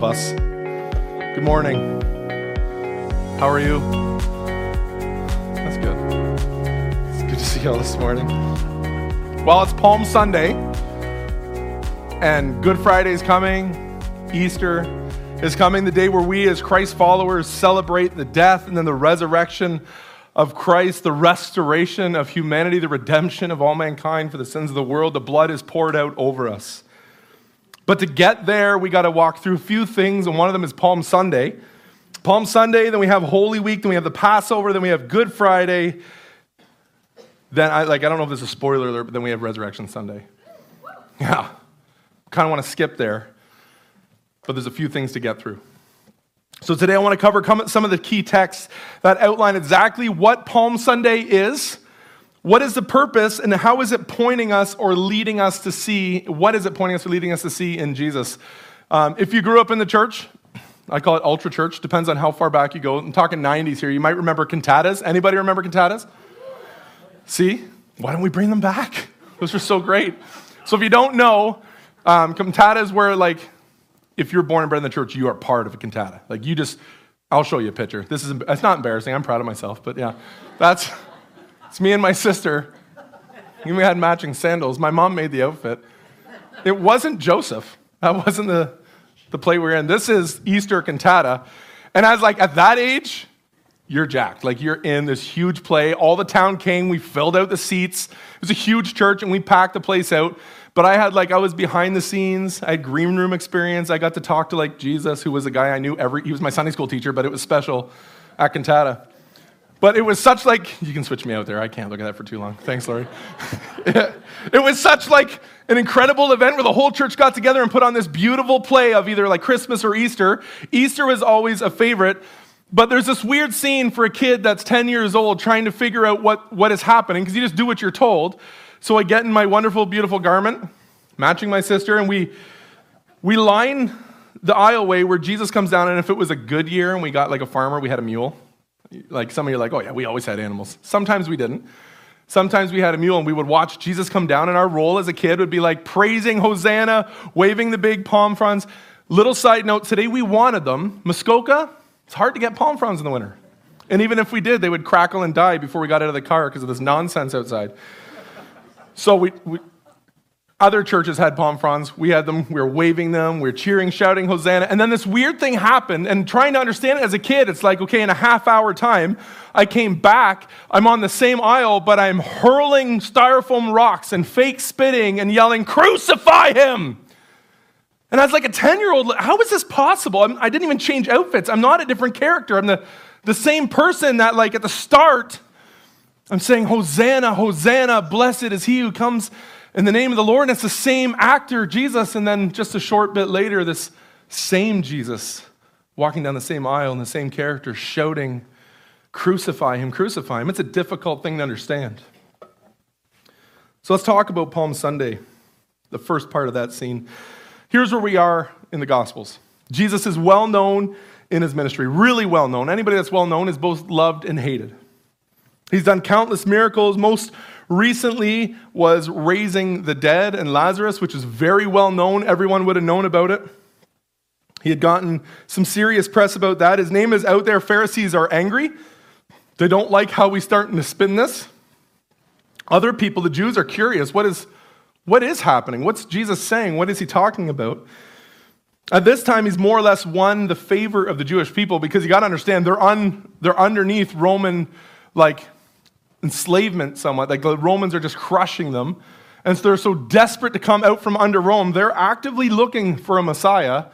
Of us. Good morning. How are you? That's good. It's good to see you all this morning. Well, it's Palm Sunday, and Good Friday is coming, Easter is coming, the day where we, as Christ followers, celebrate the death and then the resurrection of Christ, the restoration of humanity, the redemption of all mankind for the sins of the world. The blood is poured out over us. But to get there, we got to walk through a few things, and one of them is Palm Sunday. Palm Sunday, then we have Holy Week, then we have the Passover, then we have Good Friday. Then I like I don't know if this is a spoiler alert, but then we have Resurrection Sunday. Yeah. Kind of want to skip there. But there's a few things to get through. So today I want to cover some of the key texts that outline exactly what Palm Sunday is, what is the purpose, and how is it pointing us or leading us to see, what is it pointing us or leading us to see in Jesus? Um, if you grew up in the church, I call it ultra church, depends on how far back you go. I'm talking 90s here. You might remember cantatas. Anybody remember cantatas? See? Why don't we bring them back? Those are so great. So if you don't know, um, cantatas were like if you're born and bred in the church, you are part of a cantata. Like you just, I'll show you a picture. This is, it's not embarrassing. I'm proud of myself, but yeah, that's, it's me and my sister. We had matching sandals. My mom made the outfit. It wasn't Joseph. That wasn't the, the play we are in. This is Easter cantata. And I was like, at that age, you're jacked. Like you're in this huge play. All the town came. We filled out the seats. It was a huge church, and we packed the place out. But I had like I was behind the scenes. I had green room experience. I got to talk to like Jesus, who was a guy I knew every. He was my Sunday school teacher, but it was special at Cantata. But it was such like you can switch me out there. I can't look at that for too long. Thanks, Lori. it was such like an incredible event where the whole church got together and put on this beautiful play of either like Christmas or Easter. Easter was always a favorite. But there's this weird scene for a kid that's 10 years old trying to figure out what, what is happening because you just do what you're told. So I get in my wonderful, beautiful garment, matching my sister, and we, we line the aisleway where Jesus comes down. And if it was a good year and we got like a farmer, we had a mule. Like some of you are like, oh yeah, we always had animals. Sometimes we didn't. Sometimes we had a mule and we would watch Jesus come down, and our role as a kid would be like praising Hosanna, waving the big palm fronds. Little side note today we wanted them. Muskoka, it's hard to get palm fronds in the winter. And even if we did, they would crackle and die before we got out of the car because of this nonsense outside. So we, we, other churches had palm fronds. We had them. We were waving them. We were cheering, shouting Hosanna. And then this weird thing happened. And trying to understand it as a kid, it's like, okay, in a half hour time, I came back. I'm on the same aisle, but I'm hurling styrofoam rocks and fake spitting and yelling, Crucify him! And I was like a 10 year old. How is this possible? I'm, I did not even change outfits. I'm not a different character. I'm the, the same person that, like, at the start, I'm saying, Hosanna, Hosanna, blessed is he who comes in the name of the Lord. And it's the same actor, Jesus. And then just a short bit later, this same Jesus walking down the same aisle and the same character shouting, Crucify him, crucify him. It's a difficult thing to understand. So let's talk about Palm Sunday, the first part of that scene. Here's where we are in the Gospels Jesus is well known in his ministry, really well known. Anybody that's well known is both loved and hated. He's done countless miracles. Most recently was raising the dead and Lazarus, which is very well known. Everyone would have known about it. He had gotten some serious press about that. His name is out there. Pharisees are angry. They don't like how we're starting to spin this. Other people, the Jews, are curious. What is, what is happening? What's Jesus saying? What is he talking about? At this time, he's more or less won the favor of the Jewish people because you got to understand they're, un, they're underneath Roman like enslavement somewhat. Like the Romans are just crushing them. And so they're so desperate to come out from under Rome, they're actively looking for a Messiah.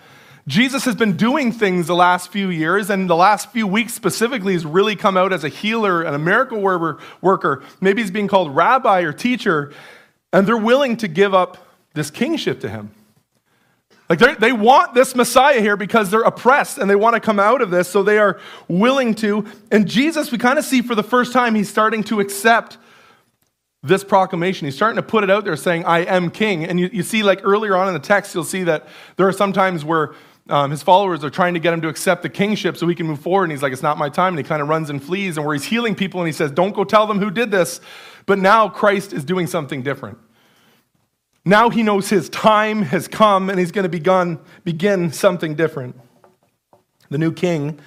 Jesus has been doing things the last few years, and the last few weeks specifically, he's really come out as a healer and a miracle worker. Maybe he's being called rabbi or teacher, and they're willing to give up this kingship to him. Like they want this Messiah here because they're oppressed and they want to come out of this, so they are willing to. And Jesus, we kind of see for the first time, he's starting to accept this proclamation. He's starting to put it out there saying, I am king. And you, you see, like earlier on in the text, you'll see that there are some times where um, his followers are trying to get him to accept the kingship so he can move forward. And he's like, It's not my time. And he kind of runs and flees. And where he's healing people and he says, Don't go tell them who did this. But now Christ is doing something different. Now he knows his time has come and he's going to begun, begin something different. The new king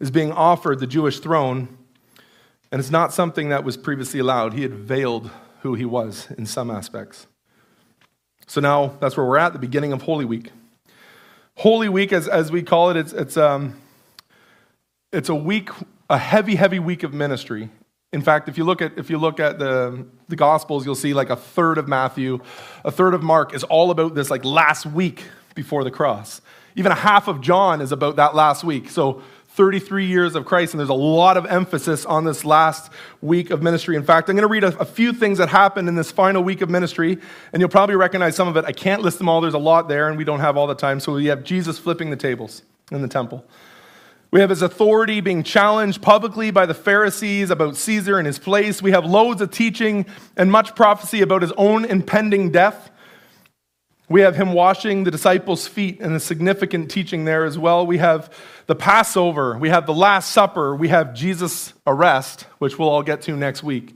is being offered the Jewish throne, and it's not something that was previously allowed. He had veiled who he was in some aspects. So now that's where we're at, the beginning of Holy Week. Holy Week, as, as we call it, it's, it's, um, it's a week, a heavy, heavy week of ministry. In fact, if you look at, if you look at the, the Gospels, you'll see like a third of Matthew, a third of Mark is all about this like last week before the cross. Even a half of John is about that last week. So 33 years of Christ, and there's a lot of emphasis on this last week of ministry. In fact, I'm going to read a, a, few things that happened in this final week of ministry, and you'll probably recognize some of it. I can't list them all, there's a lot there, and we don't have all the time. So we have Jesus flipping the tables in the temple. We have his authority being challenged publicly by the Pharisees about Caesar and his place. We have loads of teaching and much prophecy about his own impending death. We have him washing the disciples' feet and a significant teaching there as well. We have the Passover, we have the Last Supper, we have Jesus' arrest, which we'll all get to next week.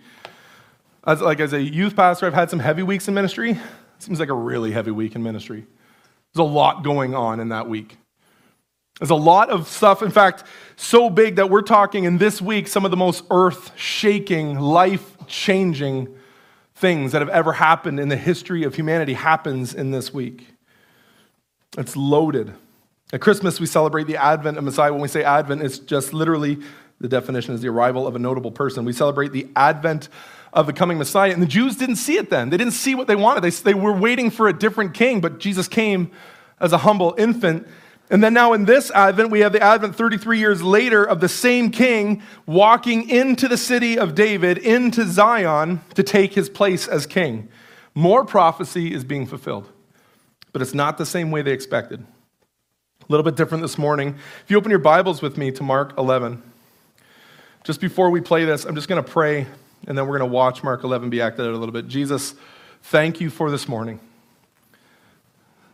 As, like as a youth pastor, I've had some heavy weeks in ministry. It seems like a really heavy week in ministry. There's a lot going on in that week. There's a lot of stuff, in fact, so big that we're talking in this week some of the most earth shaking, life changing things that have ever happened in the history of humanity happens in this week. It's loaded. At Christmas, we celebrate the advent of Messiah. When we say advent, it's just literally the definition is the arrival of a notable person. We celebrate the advent of the coming Messiah. And the Jews didn't see it then. They didn't see what they wanted. They, they were waiting for a different king, but Jesus came as a humble infant and then now in this Advent, we have the Advent 33 years later of the same king walking into the city of David, into Zion, to take his place as king. More prophecy is being fulfilled, but it's not the same way they expected. A little bit different this morning. If you open your Bibles with me to Mark 11, just before we play this, I'm just going to pray, and then we're going to watch Mark 11 be acted out a little bit. Jesus, thank you for this morning.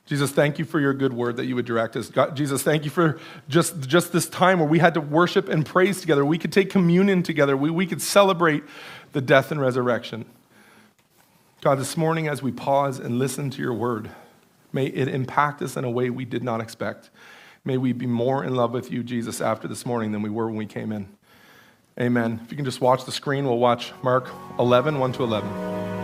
Jesus, thank you for your good word that you would direct us. God, Jesus, thank you for just, just this time where we had to worship and praise together. We could take communion together. We, we could celebrate the death and resurrection. God, this morning as we pause and listen to your word, may it impact us in a way we did not expect. May we be more in love with you, Jesus, after this morning than we were when we came in. Amen. If you can just watch the screen, we'll watch Mark 11, 1 to 11.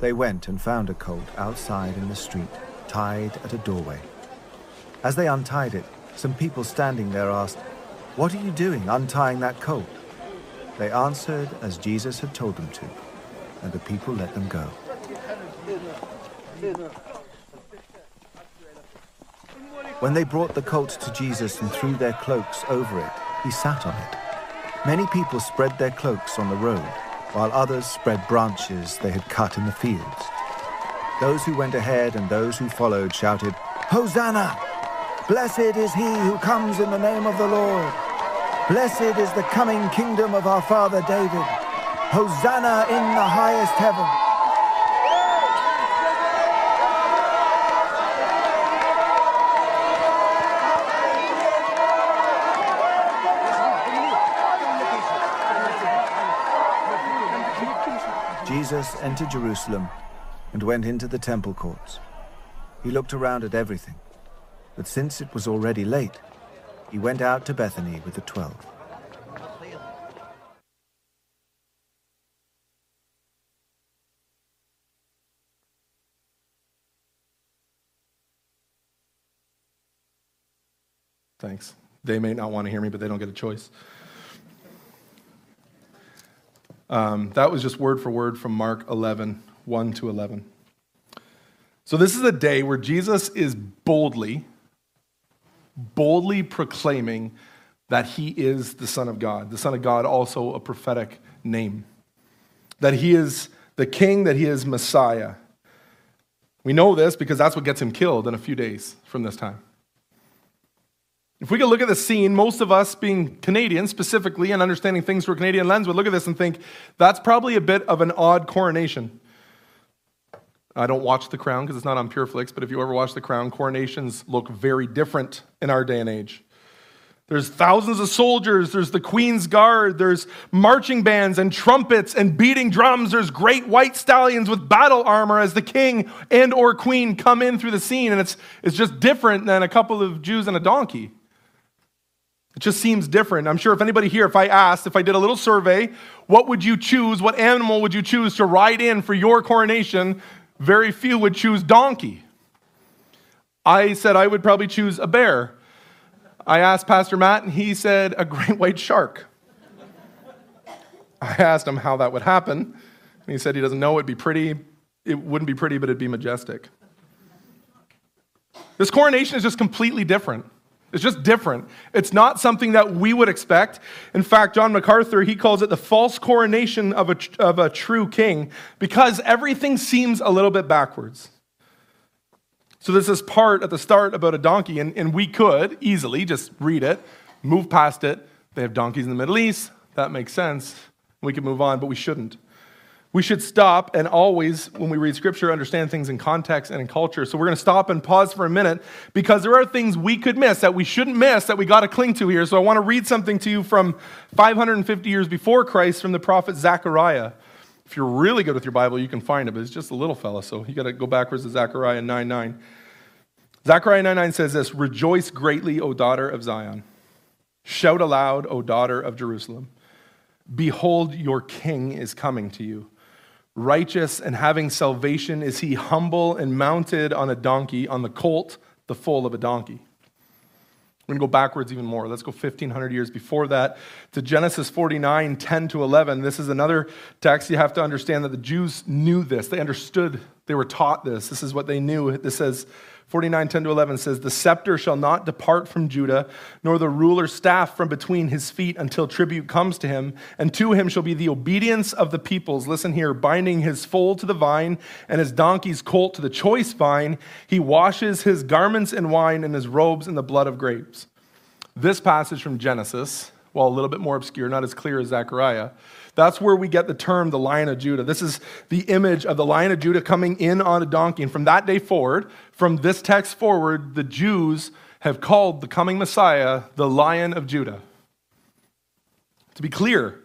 They went and found a colt outside in the street, tied at a doorway. As they untied it, some people standing there asked, What are you doing untying that colt? They answered as Jesus had told them to, and the people let them go. When they brought the colt to Jesus and threw their cloaks over it, he sat on it. Many people spread their cloaks on the road while others spread branches they had cut in the fields. Those who went ahead and those who followed shouted, Hosanna! Blessed is he who comes in the name of the Lord. Blessed is the coming kingdom of our father David. Hosanna in the highest heaven. Jesus entered Jerusalem and went into the temple courts. He looked around at everything, but since it was already late, he went out to Bethany with the twelve. Thanks. They may not want to hear me, but they don't get a choice. Um, that was just word for word from Mark 11, 1 to 11. So, this is a day where Jesus is boldly boldly proclaiming that he is the Son of God. The Son of God, also a prophetic name. That he is the king, that he is Messiah. We know this because that's what gets him killed in a few days from this time. If we could look at the scene, most of us being Canadian specifically and understanding things through a Canadian lens would look at this and think that's probably a bit of an odd coronation. I don't watch The Crown because it's not on Pureflix, but if you ever watch The Crown, coronations look very different in our day and age. There's thousands of soldiers, there's the Queen's Guard, there's marching bands and trumpets and beating drums, there's great white stallions with battle armor as the king and or queen come in through the scene and it's it's just different than a couple of Jews and a donkey. It just seems different. I'm sure if anybody here, if I asked, if I did a little survey, what would you choose? What animal would you choose to ride in for your coronation? Very few would choose donkey. I said I would probably choose a bear. I asked Pastor Matt, and he said a great white shark. I asked him how that would happen, and he said he doesn't know. It'd be pretty. It wouldn't be pretty, but it'd be majestic. This coronation is just completely different. It's just different. It's not something that we would expect. In fact, John MacArthur, he calls it the false coronation of a, of a true king because everything seems a little bit backwards. So there's this part at the start about a donkey, and, and we could easily just read it, move past it. They have donkeys in the Middle East. That makes sense. We could move on, but we shouldn't. We should stop and always, when we read scripture, understand things in context and in culture. So we're going to stop and pause for a minute because there are things we could miss that we shouldn't miss that we got to cling to here. So I want to read something to you from 550 years before Christ from the prophet Zechariah. If you're really good with your Bible, you can find it, but it's just a little fella, so you got to go backwards to Zechariah 9 9. Zechariah 9 9 says this Rejoice greatly, O daughter of Zion. Shout aloud, O daughter of Jerusalem. Behold, your king is coming to you. Righteous and having salvation is he, humble and mounted on a donkey, on the colt, the foal of a donkey. We're going to go backwards even more. Let's go 1,500 years before that to Genesis 49, 10 to 11. This is another text. You have to understand that the Jews knew this. They understood, they were taught this. This is what they knew. This says, 49, 10 to 11 says, The scepter shall not depart from Judah, nor the ruler's staff from between his feet until tribute comes to him, and to him shall be the obedience of the peoples. Listen here, binding his foal to the vine and his donkey's colt to the choice vine. He washes his garments in wine and his robes in the blood of grapes. This passage from Genesis, while a little bit more obscure, not as clear as Zechariah, that's where we get the term the Lion of Judah. This is the image of the Lion of Judah coming in on a donkey. And from that day forward, from this text forward, the Jews have called the coming Messiah the Lion of Judah. To be clear,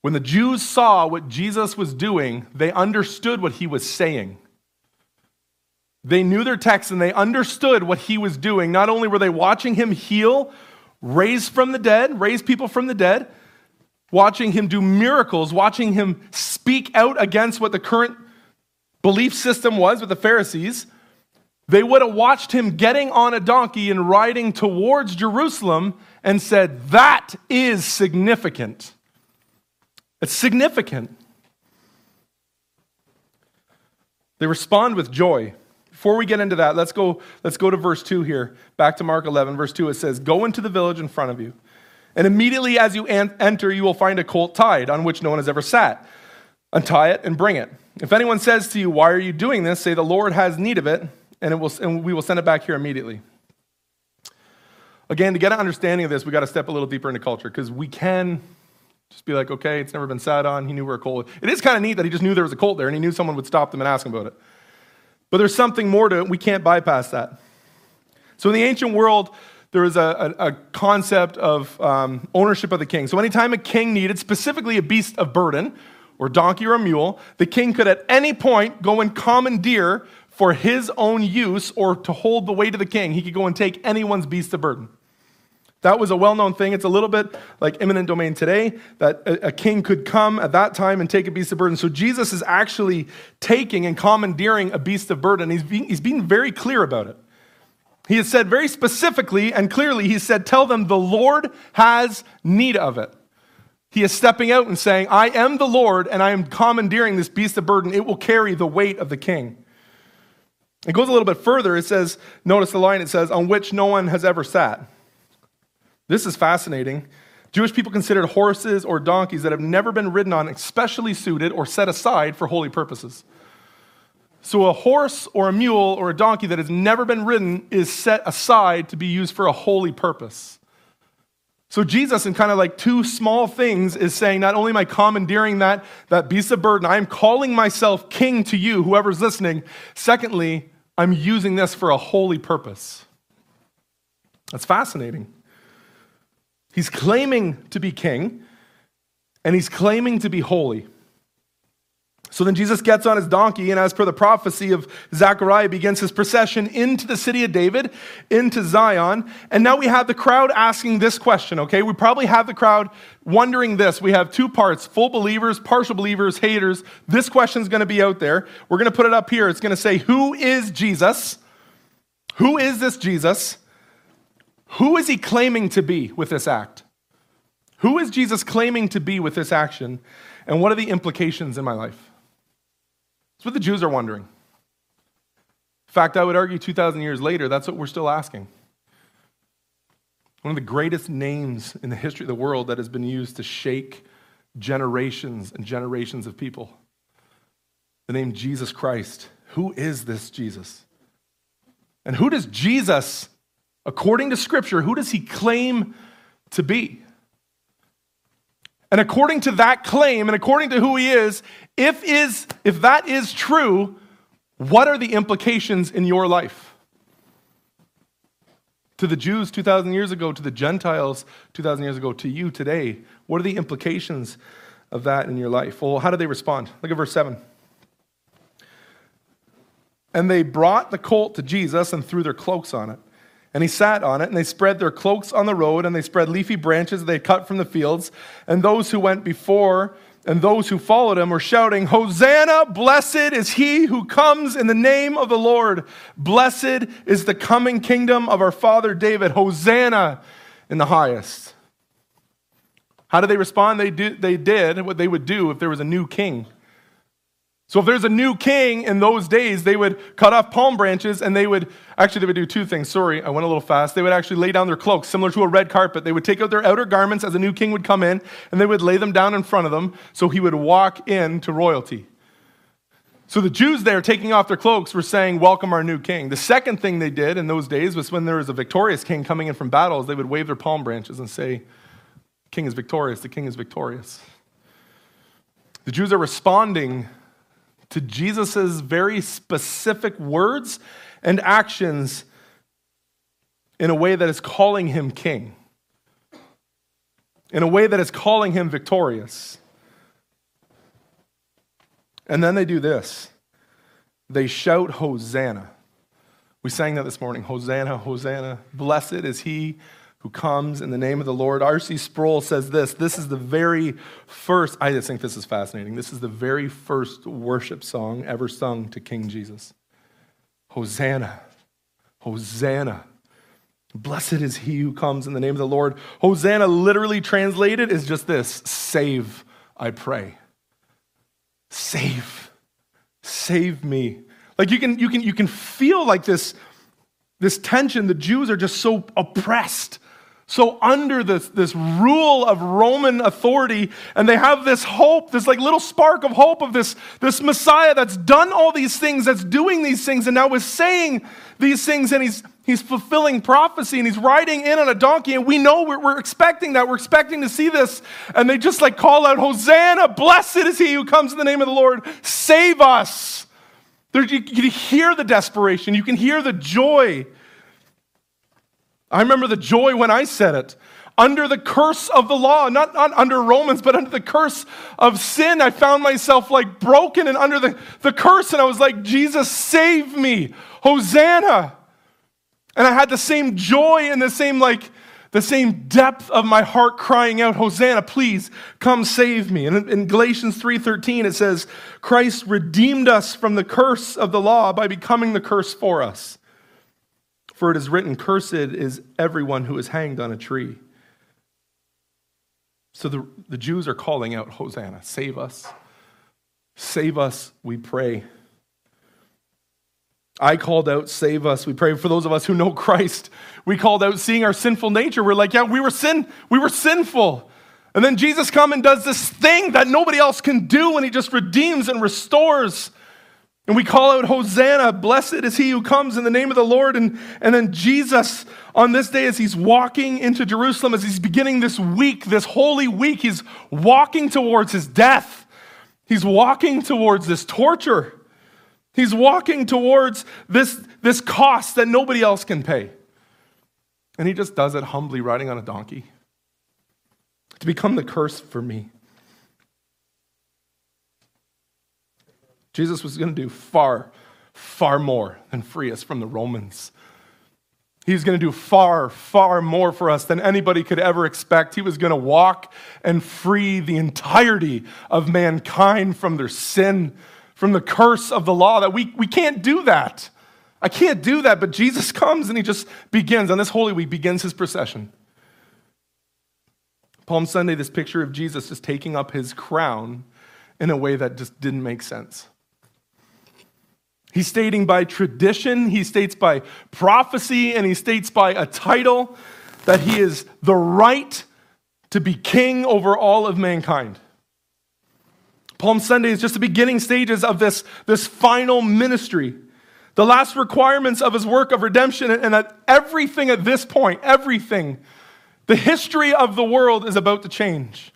when the Jews saw what Jesus was doing, they understood what he was saying. They knew their text and they understood what he was doing. Not only were they watching him heal, raise from the dead, raise people from the dead, watching him do miracles, watching him speak out against what the current belief system was with the Pharisees, they would have watched him getting on a donkey and riding towards Jerusalem and said, That is significant. It's significant. They respond with joy. Before we get into that, let's go, let's go to verse 2 here. Back to Mark 11, verse 2. It says, Go into the village in front of you. And immediately as you enter, you will find a colt tied on which no one has ever sat. Untie it and bring it. If anyone says to you, Why are you doing this? say, The Lord has need of it, and, it will, and we will send it back here immediately. Again, to get an understanding of this, we got to step a little deeper into culture because we can just be like, okay, it's never been sat on. He knew where a colt. It is kind of neat that he just knew there was a colt there and he knew someone would stop them and ask him about it. But there's something more to it. We can't bypass that. So in the ancient world, there was a, a, a concept of um, ownership of the king. So anytime a king needed specifically a beast of burden, or donkey or a mule, the king could at any point go and commandeer for his own use or to hold the weight of the king. He could go and take anyone's beast of burden. That was a well known thing. It's a little bit like eminent domain today, that a, a, king could come at that time and take a beast of burden. So Jesus is actually taking and commandeering a beast of burden. He's being, he's being very clear about it. He has said very specifically and clearly, he said, Tell them the Lord has need of it. He is stepping out and saying, I am the Lord, and I am commandeering this beast of burden. It will carry the weight of the king. It goes a little bit further. It says, notice the line, it says, on which no one has ever sat. This is fascinating. Jewish people considered horses or donkeys that have never been ridden on especially suited or set aside for holy purposes. So, a horse or a mule or a donkey that has never been ridden is set aside to be used for a holy purpose. So, Jesus, in kind of like two small things, is saying, Not only am I commandeering that, that beast of burden, I am calling myself king to you, whoever's listening. Secondly, I'm using this for a holy purpose. That's fascinating. He's claiming to be king, and he's claiming to be holy. So then Jesus gets on his donkey, and as per the prophecy of Zechariah, begins his procession into the city of David, into Zion. And now we have the crowd asking this question, okay? We probably have the crowd wondering this. We have two parts full believers, partial believers, haters. This question is going to be out there. We're going to put it up here. It's going to say, Who is Jesus? Who is this Jesus? Who is he claiming to be with this act? Who is Jesus claiming to be with this action? And what are the implications in my life? What the Jews are wondering. In fact, I would argue 2,000 years later, that's what we're still asking. One of the greatest names in the history of the world that has been used to shake generations and generations of people. The name Jesus Christ. Who is this Jesus? And who does Jesus, according to Scripture, who does he claim to be? And according to that claim and according to who he is, if, is, if that is true, what are the implications in your life? To the Jews 2,000 years ago, to the Gentiles 2,000 years ago, to you today, what are the implications of that in your life? Well, how did they respond? Look at verse 7. And they brought the colt to Jesus and threw their cloaks on it. And he sat on it, and they spread their cloaks on the road, and they spread leafy branches they cut from the fields. And those who went before and those who followed him were shouting, Hosanna, blessed is he who comes in the name of the Lord. Blessed is the coming kingdom of our father David. Hosanna in the highest. How did they respond? They they did what they would do if there was a new king. So if there's a new king in those days, they would cut off palm branches and they would actually they would do two things. Sorry, I went a little fast. They would actually lay down their cloaks similar to a red carpet. They would take out their outer garments as a new king would come in and they would lay them down in front of them so he would walk into royalty. So the Jews there taking off their cloaks were saying, "Welcome our new king." The second thing they did in those days was when there was a victorious king coming in from battles, they would wave their palm branches and say, "King is victorious. The king is victorious." The Jews are responding to Jesus' very specific words and actions in a way that is calling him king, in a way that is calling him victorious. And then they do this they shout, Hosanna. We sang that this morning Hosanna, Hosanna. Blessed is he who comes in the name of the Lord. R.C. Sproul says this this is the very first, I just think this is fascinating. This is the very first worship song ever sung to King Jesus. Hosanna, Hosanna. Blessed is he who comes in the name of the Lord. Hosanna, literally translated, is just this save, I pray. Save. Save me. Like you can, you can, you can feel like this, this tension. The Jews are just so oppressed so under this, this rule of Roman authority, and they have this hope, this like little spark of hope of this, this Messiah that's done all these things, that's doing these things, and now is saying these things, and he's he's fulfilling prophecy, and he's riding in on a donkey, and we know we're, we're expecting that, we're expecting to see this, and they just like call out, Hosanna, blessed is he who comes in the name of the Lord, save us. There, you, you hear the desperation, you can hear the joy. I remember the joy when I said it. Under the curse of the law, not, not under Romans, but under the curse of sin, I found myself like broken and under the, the curse, and I was like, Jesus, save me. Hosanna. And I had the same joy and the same, like, the same depth of my heart crying out, Hosanna, please come save me. And in Galatians 3:13 it says, Christ redeemed us from the curse of the law by becoming the curse for us. For it is written, Cursed is everyone who is hanged on a tree. So the, the Jews are calling out, Hosanna, save us. Save us, we pray. I called out, save us. We pray for those of us who know Christ. We called out seeing our sinful nature. We're like, yeah, we were sin, we were sinful. And then Jesus comes and does this thing that nobody else can do, and he just redeems and restores. And we call out, Hosanna, blessed is he who comes in the name of the Lord. And, and then Jesus, on this day, as he's walking into Jerusalem, as he's beginning this week, this holy week, he's walking towards his death. He's walking towards this torture. He's walking towards this, this cost that nobody else can pay. And he just does it humbly, riding on a donkey to become the curse for me. Jesus was going to do far, far more than free us from the Romans. He's going to do far, far more for us than anybody could ever expect. He was going to walk and free the entirety of mankind from their sin from the curse of the law, that we, we can't do that. I can't do that, but Jesus comes and he just begins, on this Holy Week, begins his procession. Palm Sunday, this picture of Jesus just taking up his crown in a way that just didn't make sense. He's stating by tradition, he states by prophecy, and he states by a title that he is the right to be king over all of mankind. Palm Sunday is just the beginning stages of this, this final ministry. The last requirements of his work of redemption, and that everything at this point, everything, the history of the world is about to change.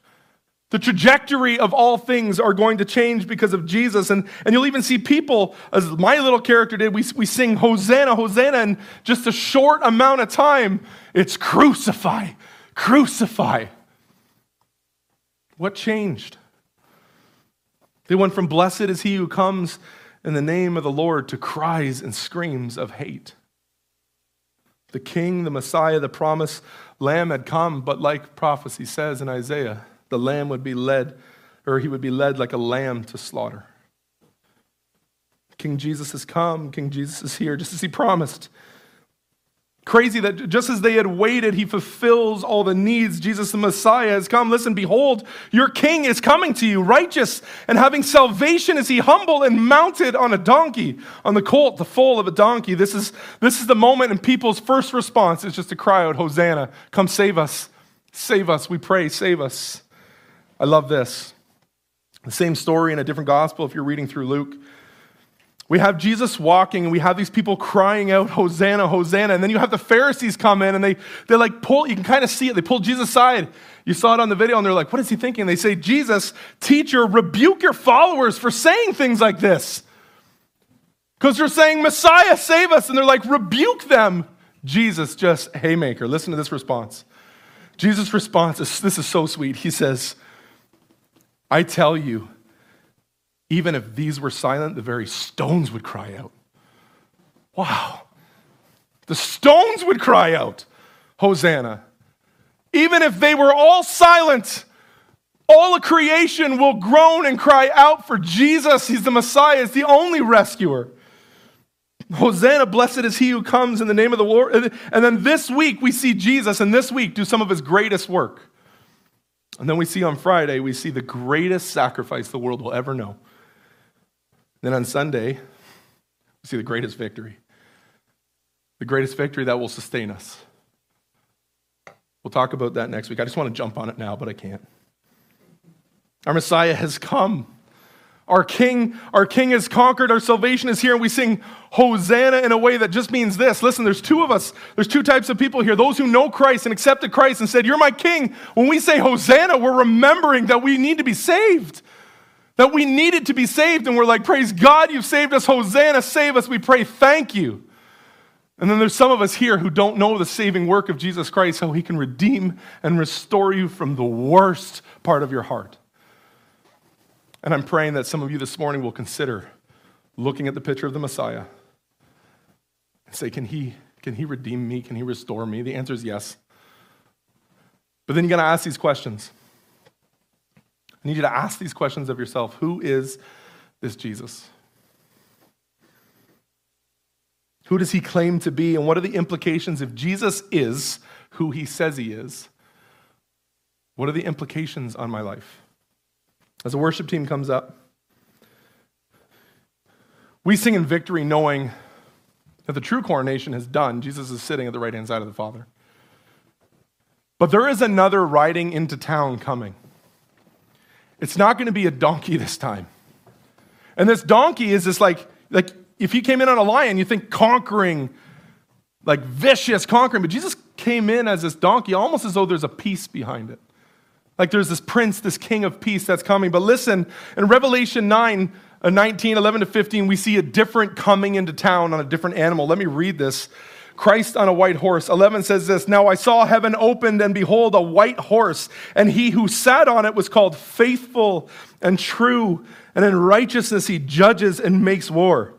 The trajectory of all things are going to change because of Jesus. And, and you'll even see people, as my little character did, we, we sing Hosanna, Hosanna, and just a short amount of time, it's crucify, crucify. What changed? They went from blessed is he who comes in the name of the Lord to cries and screams of hate. The king, the Messiah, the promised lamb had come, but like prophecy says in Isaiah, the lamb would be led, or he would be led like a lamb to slaughter. King Jesus has come, King Jesus is here, just as he promised. Crazy that just as they had waited, he fulfills all the needs. Jesus the Messiah has come. Listen, behold, your king is coming to you, righteous and having salvation is he humble and mounted on a donkey, on the colt, the foal of a donkey. This is, this is the moment, and people's first response is just to cry out, Hosanna, come save us. Save us, we pray, save us. I love this. The same story in a different gospel if you're reading through Luke. We have Jesus walking and we have these people crying out, Hosanna, Hosanna. And then you have the Pharisees come in and they, they like pull, you can kind of see it. They pull Jesus aside. You saw it on the video and they're like, what is he thinking? They say, Jesus, teacher, rebuke your followers for saying things like this. Because they're saying, Messiah, save us. And they're like, rebuke them. Jesus just, haymaker. Listen to this response. Jesus' response is, this is so sweet. He says, I tell you, even if these were silent, the very stones would cry out. Wow. The stones would cry out, Hosanna. Even if they were all silent, all of creation will groan and cry out for Jesus. He's the Messiah, He's the only rescuer. Hosanna, blessed is he who comes in the name of the Lord. And then this week, we see Jesus, and this week, do some of his greatest work. And then we see on Friday, we see the greatest sacrifice the world will ever know then on Sunday, we see the greatest victory. The greatest victory that will sustain us. We'll talk about that next week. I just want to jump on it now, but I can't. Our Messiah has come. Our King, our King has conquered. Our salvation is here, and we sing Hosanna in a way that just means this. Listen, there's two of us. There's two types of people here. Those who know Christ and accepted Christ and said, You're my King. When we say Hosanna, we're remembering that we need to be saved that we needed to be saved, and we're like, Praise God, you've saved us. Hosanna, save us. We pray, Thank you. And then there's some of us here who don't know the saving work of Jesus Christ, how he can redeem and restore you from the worst part of your heart. And I'm praying that some of you this morning will consider looking at the picture of the Messiah and say, Can he, can he redeem me? Can he restore me? The answer is yes. But then you got to ask these questions. I need you to ask these questions of yourself Who is this Jesus? Who does he claim to be? And what are the implications if Jesus is who he says he is? What are the implications on my life? As the worship team comes up, we sing in victory knowing that the true coronation is done. Jesus is sitting at the right hand side of the Father. But there is another riding into town coming. It's not going to be a donkey this time. And this donkey is this like, like if he came in on a lion, you think conquering, like vicious conquering. But Jesus came in as this donkey, almost as though there's a peace behind it. Like there's this prince, this king of peace that's coming. But listen, in Revelation 9, uh, 19, 11 to 15, we see a different coming into town on a different animal. Let me read this. Christ on a white horse. 11 says this Now I saw heaven opened, and behold, a white horse, and he who sat on it was called faithful and true, and in righteousness he judges and makes war.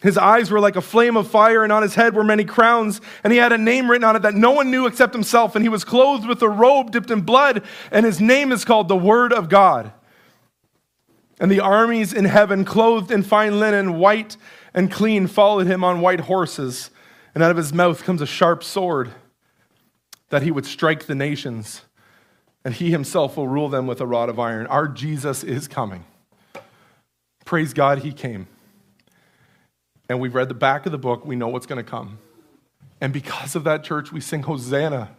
His eyes were like a flame of fire, and on his head were many crowns, and he had a name written on it that no one knew except himself, and he was clothed with a robe dipped in blood, and his name is called the Word of God. And the armies in heaven, clothed in fine linen, white and clean, followed him on white horses and out of his mouth comes a sharp sword that he would strike the nations, and he himself will rule them with a rod of iron. Our Jesus is coming. Praise God, he came. And we've read the back of the book, we know what's going to come. And because of that, church, we sing Hosanna.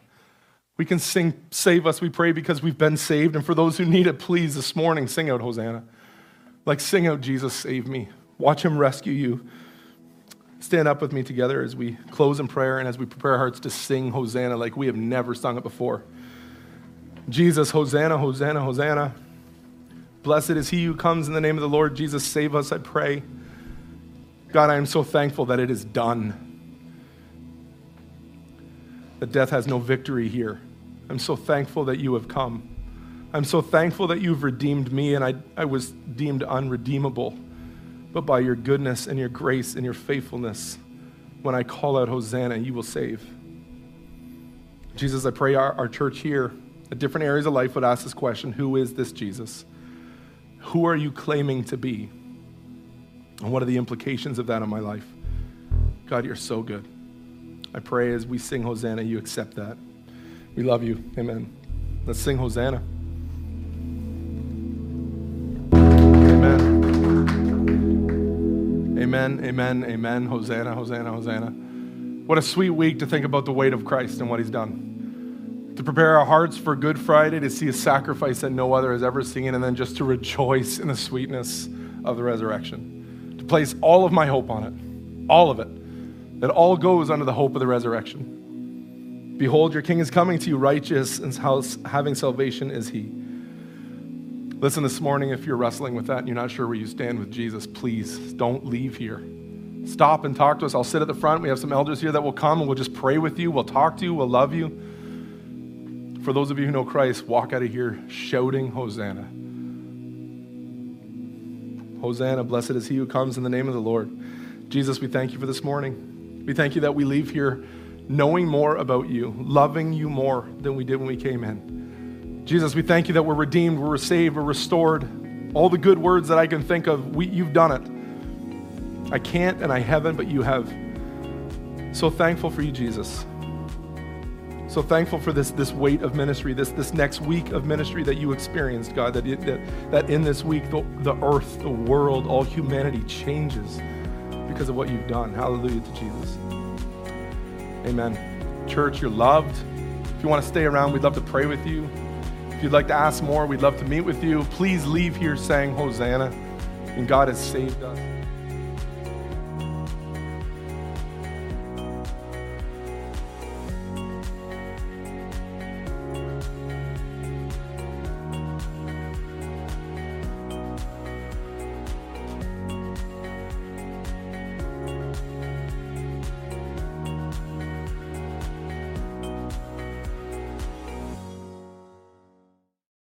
We can sing Save Us, we pray, because we've been saved. And for those who need it, please, this morning, sing out Hosanna. Like, sing out Jesus, save me. Watch him rescue you stand up with me together as we close in prayer and as we prepare our hearts to sing Hosanna like we have never sung it before. Jesus, Hosanna, Hosanna, Hosanna. Blessed is he who comes in the name of the Lord. Jesus, save us, I pray. God, I am so thankful that it is done. That death has no victory here. I'm so thankful that you have come. I'm so thankful that you've redeemed me and I, I was deemed unredeemable but by your goodness and your grace and your faithfulness, when I call out Hosanna, you will save. Jesus, I pray our, our church here at different areas of life would ask this question Who is this Jesus? Who are you claiming to be? And what are the implications of that in my life? God, you're so good. I pray as we sing Hosanna, you accept that. We love you. Amen. Let's sing Hosanna. Amen, amen, amen. Amen. Hosanna, Hosanna, Hosanna. What a sweet week to think about the weight of Christ and what he's done. To prepare our hearts for Good Friday, to see a sacrifice that no other has ever seen, and then just to rejoice in the sweetness of the resurrection. Place all of my hope on it, all of it. That all goes under the hope of the resurrection. Behold, your king is coming to you, righteous, and having salvation is he. Listen, this morning, if you're wrestling with that and you're not sure where you stand with Jesus, please don't leave here. Stop and talk to us. I'll sit at the front. We have some elders here that will come and we'll just pray with you. We'll talk to you. We'll love you. For those of you who know Christ, walk out of here shouting Hosanna. Hosanna, blessed is he who comes in the name of the Lord. Jesus, we thank you for this morning. We thank you that we leave here knowing more about you, loving you more than we did when we came in. Jesus, we thank you that we're redeemed, we're saved, we're restored. All the good words that I can think of, we, you've done it. I can't and I haven't, but you have. So thankful for you, Jesus. So thankful for this, this weight of ministry, this, this next week of ministry that you experienced, God, that, that, that in this week the, the earth, the world, all humanity changes because of what you've done. Hallelujah to Jesus. Amen. Church, you're loved. If you want to stay around, we'd love to pray with you. If you'd like to ask more, we'd love to meet with you. Please leave here saying Hosanna. And God has saved us.